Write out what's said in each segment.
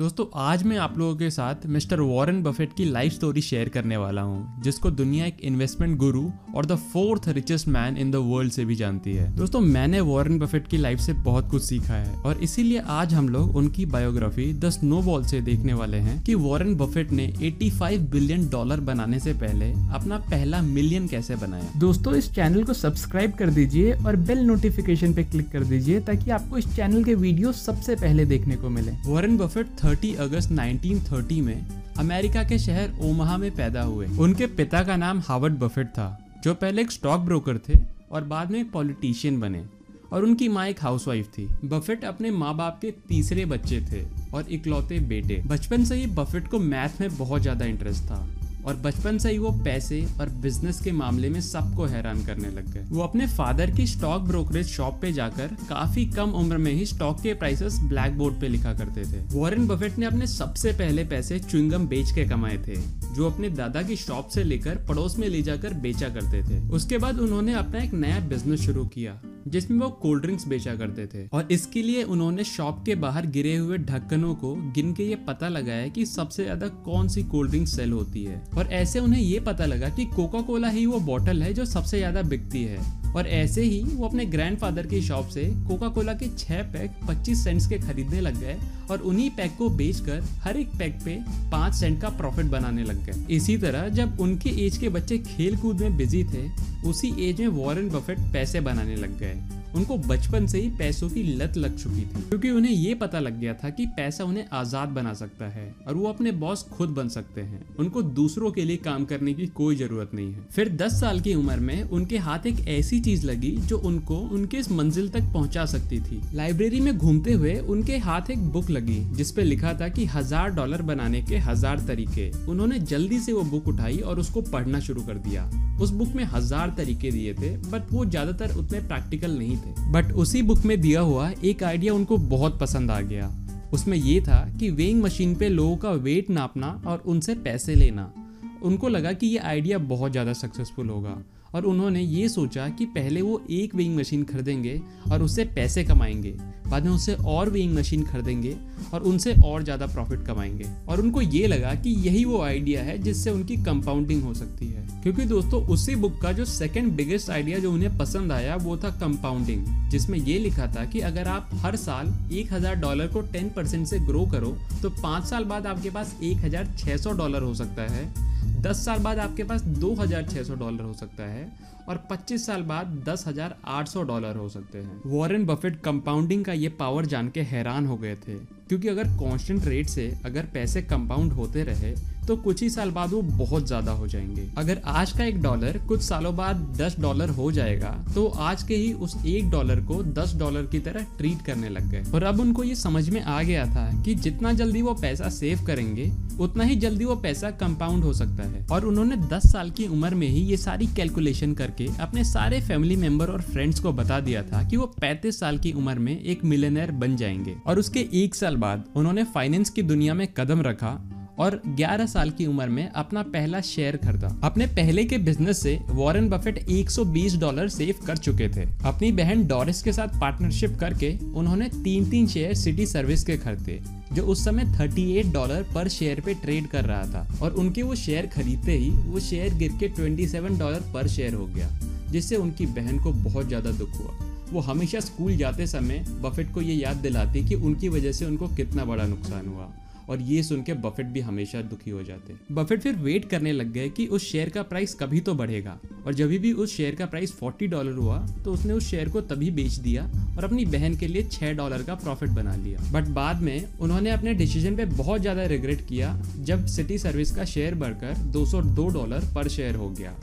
दोस्तों, आज मैं आप लोगों के साथ मिस्टर वॉरेन बफेट की लाइफ स्टोरी शेयर करने वाला हूँ, जिसको दुनिया एक इन्वेस्टमेंट गुरु और the fourth richest man in the world से भी जानती है। दोस्तों, मैंने वॉरेन बफेट की लाइफ से बहुत कुछ सीखा है, और इसीलिए आज हम लोग उनकी बायोग्राफी द स्नो बॉल से देखने वाले हैं कि वॉरेन बफेट ने 85 बिलियन डॉलर बनाने से पहले अपना पहला मिलियन कैसे बनाया। दोस्तों, इस चैनल को सब्सक्राइब कर दीजिए और बेल नोटिफिकेशन पे क्लिक कर दीजिए ताकि आपको इस चैनल के वीडियो सबसे पहले देखने को मिले। वॉरेन बफेट 30 अगस्त 1930 में अमेरिका के शहर ओमाहा में पैदा हुए। उनके पिता का नाम हावर्ड बफेट था, जो पहले एक स्टॉक ब्रोकर थे और बाद में पॉलिटिशियन बने और उनकी माँ एक हाउसवाइफ थी। बफेट अपने माँ बाप के तीसरे बच्चे थे और इकलौते बेटे। बचपन से ही बफेट को मैथ में बहुत ज़्यादा इंटरेस्ट था। और बचपन से ही वो पैसे और बिज़नेस के मामले में सबको हैरान करने लग गए। वो अपने फादर की स्टॉक ब्रोकरेज शॉप पे जाकर काफ़ी कम उम्र में ही स्टॉक के प्राइसेस ब्लैक बोर्ड पे लिखा करते थे। वॉरेन बफेट ने अपने सबसे पहले पैसे चुंगम बेच के कमाए थे, जो अपने दादा की शॉप से लेकर पड़ोस में ले जाकर बेचा करते थे। उसके बाद उन्होंने अपना एक नया बिज़नेस शुरू किया। जिसमें वो कोल्ड ड्रिंक्स बेचा करते थे। और इसके लिए उन्होंने शॉप के बाहर गिरे हुए ढक्कनों को गिन के ये पता लगाया कि सबसे ज़्यादा कौन सी कोल्ड ड्रिंक सेल होती है। और ऐसे उन्हें ये पता लगा कि कोका कोला ही वो बॉटल है जो सबसे ज़्यादा बिकती है। और ऐसे ही वो अपने ग्रैंडफादर की शॉप से कोका कोला के छह पैक 25 सेंट्स के खरीदने लग गए और उन्हीं पैक को बेचकर हर एक पैक पे पाँच सेंट का प्रॉफिट बनाने लग गए। इसी तरह जब उनके एज के बच्चे खेल कूद में बिज़ी थे, उसी एज में वॉरेन बफेट पैसे बनाने लग गए। उनको बचपन से ही पैसों की लत लग चुकी थी, क्योंकि उन्हें ये पता लग गया था कि पैसा उन्हें आज़ाद बना सकता है और वो अपने बॉस खुद बन सकते हैं। उनको दूसरों के लिए काम करने की कोई ज़रूरत नहीं है। फिर 10 साल की उम्र में उनके हाथ एक ऐसी चीज़ लगी जो उनको उनके इस मंजिल तक पहुँचा सकती थी। लाइब्रेरी में घूमते हुए उनके हाथ एक बुक लगी जिसपे लिखा था कि हज़ार डॉलर बनाने के हज़ार तरीके। उन्होंने जल्दी से वो बुक उठाई और उसको पढ़ना शुरू कर दिया। उस बुक में हज़ार तरीके दिए थे, बट वो ज़्यादातर उतने प्रैक्टिकल नहीं थे। बट उसी बुक में दिया हुआ एक आइडिया उनको बहुत पसंद आ गया। उसमें ये था कि वेइंग मशीन पे लोगों का वेट नापना और उनसे पैसे लेना। उनको लगा कि ये आइडिया बहुत ज़्यादा सक्सेसफुल होगा। और उन्होंने ये सोचा कि पहले वो एक वेइंग मशीन खरीदेंगे और उससे पैसे कमाएँगे। बाद में उससे और वेइंग मशीन खरीदेंगे और उनसे और ज़्यादा प्रॉफिट कमाएँगे। और उनको ये लगा कि यही वो आइडिया है जिससे उनकी कंपाउंडिंग हो सकती है। क्योंकि दोस्तों, उसी बुक का जो सेकेंड बिगेस्ट आइडिया जो उन्हें पसंद आया वो था कंपाउंडिंग जिसमें ये लिखा था कि अगर आप हर साल एक हज़ार डॉलर को टेन परसेंट से ग्रो करो तो पाँच साल बाद आपके पास एक हज़ार छह सौ डॉलर हो सकता है। दस साल बाद आपके पास दो हज़ार छह सौ डॉलर हो सकता है और 25 साल बाद दस हज़ार आठ सौ डॉलर हो सकते हैं। वॉरेन बफेट कंपाउंडिंग का ये पावर जान के हैरान हो गए थे, क्योंकि अगर कॉन्स्टेंट रेट से अगर पैसे कंपाउंड होते रहे तो कुछ ही साल बाद वो बहुत ज़्यादा हो जाएँगे। अगर आज का एक डॉलर कुछ सालों बाद दस डॉलर हो जाएगा तो आज के ही उस एक डॉलर को दस डॉलर की तरह ट्रीट करने लग गए। और अब उनको ये समझ में आ गया था कि जितना जल्दी वो पैसा सेव करेंगे, उतना ही जल्दी वो पैसा कंपाउंड हो सकता है। और उन्होंने 10 साल की उम्र में ही ये सारी कैलकुलेशन करके अपने सारे फैमिली मेंबर और फ्रेंड्स को बता दिया था कि वो 35 साल की उम्र में एक मिलेनियर बन जाएँगे। और उसके एक साल बाद उन्होंने फाइनेंस की दुनिया में कदम रखा और 11 साल की उम्र में अपना पहला शेयर खरीदा। अपने पहले के बिज़नेस से वॉरेन बफेट 120 डॉलर सेव कर चुके थे। अपनी बहन डॉरिस के साथ पार्टनरशिप करके उन्होंने तीन तीन शेयर सिटी सर्विस के खरीदे, जो उस समय 38 डॉलर पर शेयर पे ट्रेड कर रहा था। और उनके वो शेयर खरीदते ही वो शेयर गिर के 27 डॉलर पर शेयर हो गया, जिससे उनकी बहन को बहुत ज़्यादा दुख हुआ। वो हमेशा स्कूल जाते समय बफेट को ये याद दिलाती कि उनकी वजह से उनको कितना बड़ा नुकसान हुआ। और ये सुन के बफेट भी हमेशा दुखी हो जाते बफेट फिर वेट करने लग गए कि उस शेयर का प्राइस कभी तो बढ़ेगा। और जब भी उस शेयर का प्राइस 40 डॉलर हुआ तो उसने उस शेयर को तभी बेच दिया और अपनी बहन के लिए 6 डॉलर का प्रॉफिट बना लिया। बट बाद में उन्होंने अपने डिसीज़न पे बहुत ज़्यादा रिग्रेट किया, जब सिटी सर्विस का शेयर बढ़कर 202 डॉलर पर शेयर हो गया।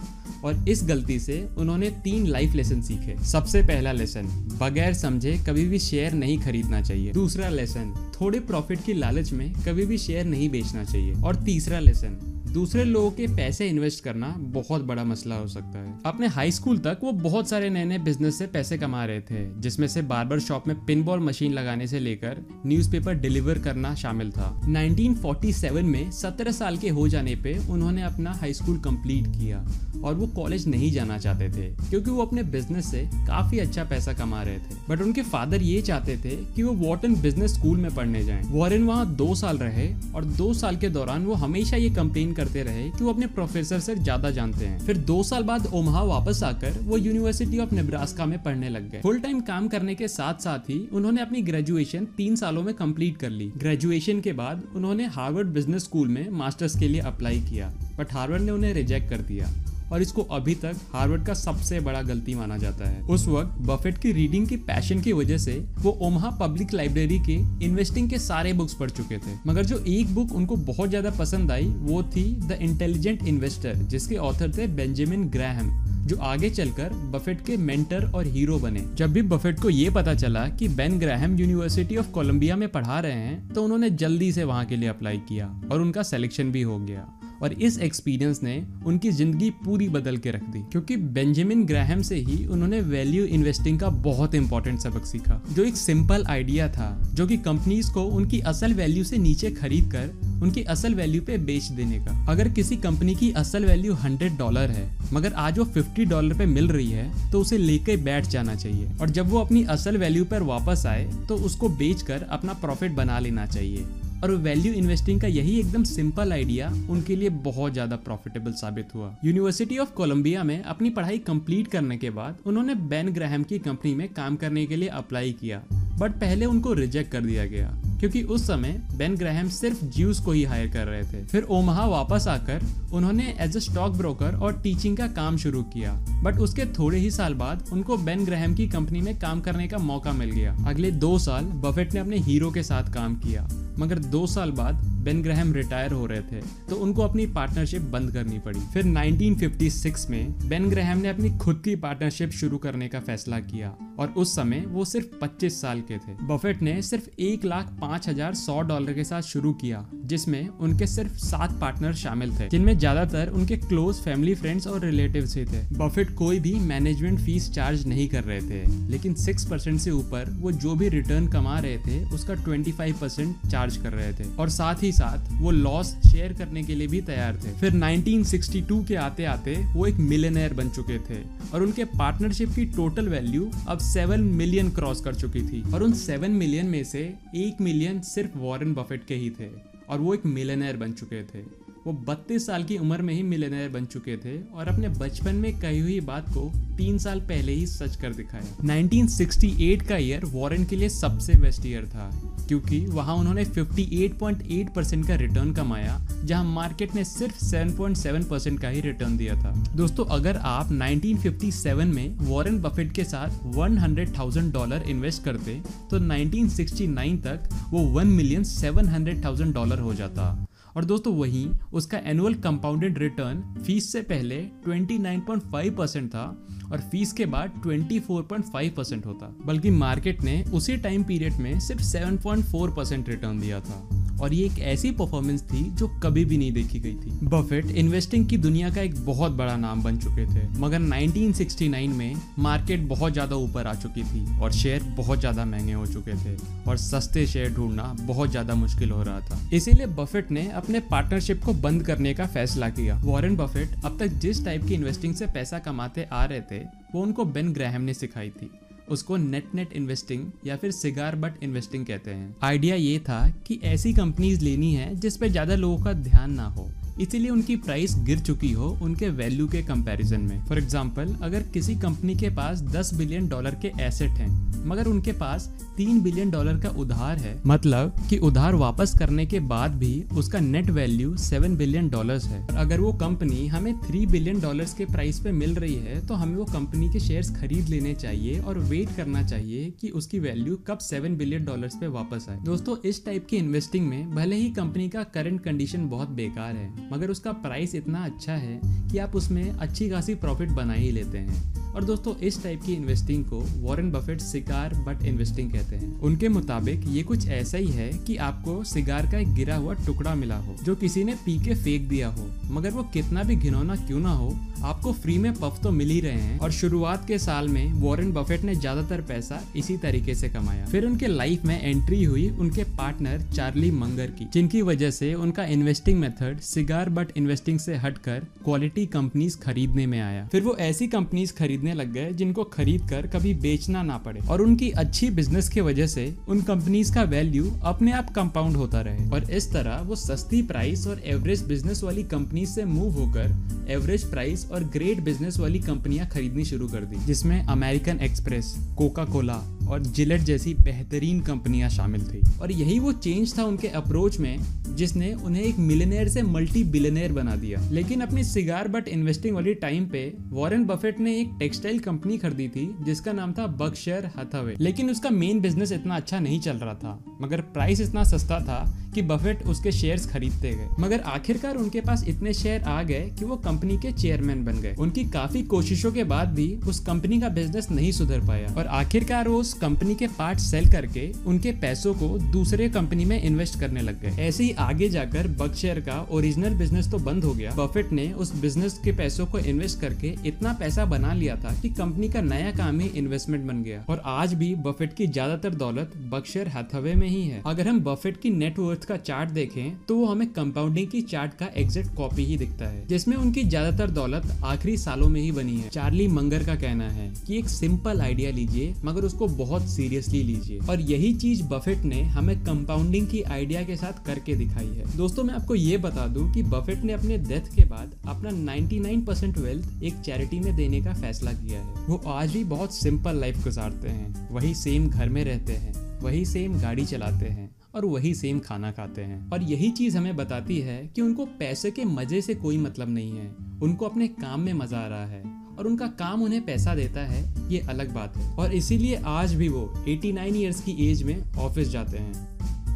और इस गलती से उन्होंने तीन लाइफ लेसन सीखे। सबसे पहला लेसन बगैर समझे कभी भी शेयर नहीं खरीदना चाहिए। दूसरा लेसन थोड़े प्रॉफिट की लालच में कभी भी शेयर नहीं बेचना चाहिए। और तीसरा लेसन दूसरे लोगों के पैसे इन्वेस्ट करना बहुत बड़ा मसला हो सकता है। अपने हाई स्कूल तक वो बहुत सारे नए नए बिज़नेस से पैसे कमा रहे थे, जिसमें से बार्बर शॉप में पिन बॉल मशीन लगाने से लेकर न्यूज़पेपर डिलीवर करना शामिल था। 1947 में 17 साल के हो जाने पे उन्होंने अपना हाई स्कूल कंप्लीट किया और वो कॉलेज नहीं जाना चाहते थे, क्योंकि वो अपने बिज़नेस से काफ़ी अच्छा पैसा कमा रहे थे। बट उनके फादर ये चाहते थे कि वो वॉटन बिज़नेस स्कूल में पढ़ने जाएँ। वॉरेन वहाँ दो साल रहे और दो साल के दौरान वो हमेशा ये कंप्लेन करते रहे कि वो अपने प्रोफेसर से ज़्यादा जानते हैं। फिर दो साल बाद ओमहा वापस आकर वो यूनिवर्सिटी ऑफ़ नेब्रास्का में पढ़ने लग गए। फुल टाइम काम करने के साथ साथ ही उन्होंने अपनी ग्रेजुएशन तीन सालों में कंप्लीट कर ली। ग्रेजुएशन के बाद उन्होंने हार्वर्ड बिज़नेस स्कूल में मास्टर्स के लिए अप्लाई किया बट हार्वर्ड ने उन्हें रिजेक्ट कर दिया। और इसको अभी तक हार्वर्ड का सबसे बड़ा गलती माना जाता है। उस वक्त बफेट की रीडिंग की पैशन की वजह से वो ओमहा पब्लिक लाइब्रेरी के इन्वेस्टिंग के सारे बुक्स पढ़ चुके थे। मगर जो एक बुक उनको बहुत ज़्यादा पसंद आई, वो थी द इंटेलिजेंट इन्वेस्टर, जिसके ऑथर थे बेंजामिन ग्राहम, जो आगे चलकर बफेट के मेंटर और हीरो बने। जब भी बफेट को ये पता चला कि Ben Graham university of Columbia में पढ़ा रहे हैं तो उन्होंने जल्दी से वहाँ के लिए अप्लाई किया और उनका सिलेक्शन भी हो गया। और इस एक्सपीरियंस ने उनकी ज़िंदगी पूरी बदल के रख दी। क्योंकि बेंजामिन ग्राहम से ही उन्होंने वैल्यू इन्वेस्टिंग का बहुत इंपॉर्टेंट सबक सीखा। जो एक सिंपल आइडिया था, जो कि कंपनीज़ को उनकी असल वैल्यू से नीचे खरीद कर उनकी असल वैल्यू पे बेच देने का। अगर किसी कंपनी की असल वैल्यू हंड्रेड डॉलर है, मगर आज वो फिफ्टी डॉलर पे मिल रही है तो उसे लेकर बैठ जाना चाहिए। और जब वो अपनी असल वैल्यू पर वापस आए तो उसको बेचकर अपना प्रॉफिट बना लेना चाहिए। और वैल्यू इन्वेस्टिंग का यही एकदम सिंपल आइडिया उनके लिए बहुत ज़्यादा प्रॉफिटेबल साबित हुआ। यूनिवर्सिटी ऑफ़ कोलम्बिया में अपनी पढ़ाई कंप्लीट करने के बाद उन्होंने बेन ग्राहम की कंपनी में काम करने के लिए अप्लाई किया। बट पहले उनको रिजेक्ट कर दिया गया, क्योंकि उस समय बेन ग्राहम सिर्फ़ ज्यूस को ही हायर कर रहे थे। फिर ओमहा वापस आकर उन्होंने एज अ स्टॉक ब्रोकर और टीचिंग का काम शुरू किया। बट उसके थोड़े ही साल बाद उनको बेन ग्राहम की कंपनी में काम करने का मौका मिल गया। अगले दो साल बफेट ने अपने हीरो के साथ काम किया, मगर दो साल बाद बेन ग्राहम रिटायर हो रहे थे तो उनको अपनी पार्टनरशिप बंद करनी पड़ी। फिर 1956 में बेन ग्राहम ने अपनी खुद की पार्टनरशिप शुरू करने का फैसला किया, और उस समय वो सिर्फ़ 25 साल के थे। बफेट ने सिर्फ़ एक लाख पाँच हज़ार सौ डॉलर के साथ शुरू किया। जिसमें उनके सिर्फ़ सात पार्टनर शामिल थे, जिनमें ज़्यादातर उनके क्लोज फैमिली फ्रेंड्स और रिलेटिव ही थे। बफेट कोई भी मैनेजमेंट फ़ीस चार्ज नहीं कर रहे थे, लेकिन सिक्स परसेंट से ऊपर वो जो भी रिटर्न कमा रहे थे, उसका ट्वेंटी फाइव परसेंट चार्ज कर रहे थे। और साथ ही साथ वो लॉस शेयर करने के लिए भी तैयार थे। फिर 1962 के आते आते वो एक मिलेनियर बन चुके थे और उनके पार्टनरशिप की टोटल वैल्यू अब सेवन मिलियन क्रॉस कर चुकी थी। और उन सेवन मिलियन में से एक मिलियन सिर्फ़ वॉरेन बफेट के ही थे। और वो एक मिलेनर बन चुके थे। वो बत्तीस साल की उम्र में ही मिलेनर बन चुके थे और अपने बचपन में कही हुई बात को तीन साल पहले ही सच कर दिखाया 1968 का ईयर वॉरेन के लिए सबसे बेस्ट ईयर था। क्योंकि वहाँ उन्होंने 58.8 परसेंट का रिटर्न कमाया जहाँ मार्केट ने सिर्फ़ 7.7 परसेंट का ही रिटर्न दिया था। दोस्तों अगर आप 1957 में वॉरेन बफेट के साथ 100,000 डॉलर इन्वेस्ट करते तो 1969 तक वो 1 मिलियन 700,000 डॉलर हो जाता। और दोस्तों वहीं उसका एनुअल कंपाउंडेड रिटर्न फ़ीस से पहले 29.5 परसेंट था और फ़ीस के बाद 24.5 परसेंट होता। बल्कि मार्केट ने उसी टाइम पीरियड में सिर्फ़ 7.4 परसेंट रिटर्न दिया था। और ये एक ऐसी परफॉर्मेंस थी जो कभी भी नहीं देखी गई थी। बफेट इन्वेस्टिंग की दुनिया का एक बहुत बड़ा नाम बन चुके थे, मगर 1969 में मार्केट बहुत ज़्यादा ऊपर आ चुकी थी और शेयर बहुत ज़्यादा महँगे हो चुके थे और सस्ते शेयर ढूंढना बहुत ज़्यादा मुश्किल हो रहा था। इसीलिए बफेट ने अपने पार्टनरशिप को बंद करने का फैसला किया। वॉरेन बफेट अब तक जिस टाइप की इन्वेस्टिंग से पैसा कमाते आ रहे थे, वो उनको बेन ग्राहम ने सिखाई थी। उसको नेट नेट इन्वेस्टिंग या फिर सिगार बट इन्वेस्टिंग कहते हैं। आइडिया ये था कि ऐसी कंपनीज़ लेनी है जिसपे ज़्यादा लोगों का ध्यान ना हो। इसीलिए उनकी प्राइस गिर चुकी हो उनके वैल्यू के कंपैरिजन में। फॉर एग्ज़ाम्पल अगर किसी कंपनी के पास 10 बिलियन डॉलर के एसेट हैं, मगर उनके पास तीन बिलियन डॉलर का उधार है मतलब कि उधार वापस करने के बाद भी उसका net value seven billion dollars है। अगर वो कंपनी हमें थ्री बिलियन डॉलर्स के प्राइस पे मिल रही है तो हमें वो कंपनी के शेयर्स खरीद लेने चाहिए और वेट करना चाहिए कि उसकी वैल्यू कब सेवन बिलियन डॉलर्स पे वापस आए। दोस्तों, इस टाइप की इन्वेस्टिंग में भले ही कंपनी का करंट कंडीशन बहुत बेकार है मगर उसका प्राइस इतना अच्छा है कि आप उसमें अच्छी खासी प्रॉफिट बना ही लेते हैं। और दोस्तों, इस टाइप की इन्वेस्टिंग को Warren Buffett cigar butt investing कहते हैं। उनके मुताबिक, ये कुछ ऐसा ही है कि आपको सिगार का एक गिरा हुआ टुकड़ा मिला हो, जो किसी ने पी के फेंक दिया हो। मगर वो कितना भी घिनौना क्यों ना हो, आपको फ्री में पफ तो मिल ही रहे हैं। और शुरुआत के साल में वॉरेन बफेट ने ज़्यादातर पैसा इसी तरीके से कमाया। फिर उनके लाइफ में एंट्री हुई उनके पार्टनर चार्ली मंगर की, जिनकी वजह से उनका investing method cigar butt investing से हटकर क्वालिटी कंपनीज़ खरीदने में आया। फिर वो ऐसी कंपनीज़ खरीदने लग गए जिनको खरीद कर कभी बेचना ना पड़े। और उनकी अच्छी बिज़नेस की वजह से उन कंपनीज़ का वैल्यू अपने आप कंपाउंड होता रहे। और इस तरह वो सस्ती प्राइस और एवरेज बिज़नेस वाली कंपनी से मूव होकर एवरेज प्राइस और ग्रेट बिज़नेस वाली कंपनियाँ खरीदनी शुरू कर दी, जिसमें अमेरिकन एक्सप्रेस कोका कोला और जिलेट जैसी बेहतरीन कंपनियाँ शामिल थी। और यही वो चेंज था उनके अप्रोच में, जिसने उन्हें एक मिलेनियर से मल्टी बिलेनियर बना दिया। लेकिन अपनी सिगार बट इन्वेस्टिंग वाली टाइम पे वॉरेन बफेट ने एक टेक्सटाइल कंपनी खरीदी थी, जिसका नाम था बक्शर हथावे। लेकिन उसका मेन बिज़नेस इतना अच्छा नहीं चल रहा था, मगर प्राइस इतना सस्ता था कि बफेट उसके शेयर्स खरीदते गए। मगर आखिरकार उनके पास इतने शेयर आ गए कि वो कंपनी के चेयरमैन बन गए। उनकी काफ़ी कोशिशों के बाद भी उस कंपनी का बिज़नेस नहीं सुधर पाया। और आखिरकार वो उस कंपनी के पार्ट सेल करके उनके पैसों को दूसरे कंपनी में इन्वेस्ट करने लग गए। ऐसे ही आगे जाकर बक्शेयर का ओरिजिनल बिज़नेस तो बंद हो गया। बफेट ने उस बिज़नेस के पैसों को इन्वेस्ट करके इतना पैसा बना लिया था कि कंपनी का नया काम ही इन्वेस्टमेंट बन गया। और आज भी बफेट की ज़्यादातर दौलत बक्शेयर हैथवे में ही है। अगर हम बफेट की नेटवर्थ का चार्ट देखें तो वो हमें कंपाउंडिंग की चार्ट का एग्जैक्ट कॉपी ही दिखता है, जिसमें उनकी ज़्यादातर दौलत आखिरी सालों में ही बनी है। चार्ली मंगर का कहना है कि एक सिंपल आइडिया लीजिए, मगर उसको बहुत सीरियसली लीजिए। और यही चीज़ बफेट ने हमें कंपाउंडिंग की आइडिया के साथ करके दिखाई है। दोस्तों, मैं आपको ये बता दूँ कि बफेट ने अपने डेथ के बाद अपना 99% वेल्थ एक चैरिटी में देने का फैसला किया है। वो आज भी बहुत सिंपल लाइफ गुजारते हैं। वही सेम घर में रहते हैं। वही सेम गाड़ी चलाते हैं। और वही सेम खाना खाते हैं। और यही चीज़ हमें बताती है कि उनको पैसे के मज़े से कोई मतलब नहीं है। उनको अपने काम में मज़ा आ रहा है। और उनका काम उन्हें पैसा देता है, ये अलग बात है। और इसीलिए आज भी वो 89 इयर्स की एज में ऑफ़िस जाते हैं।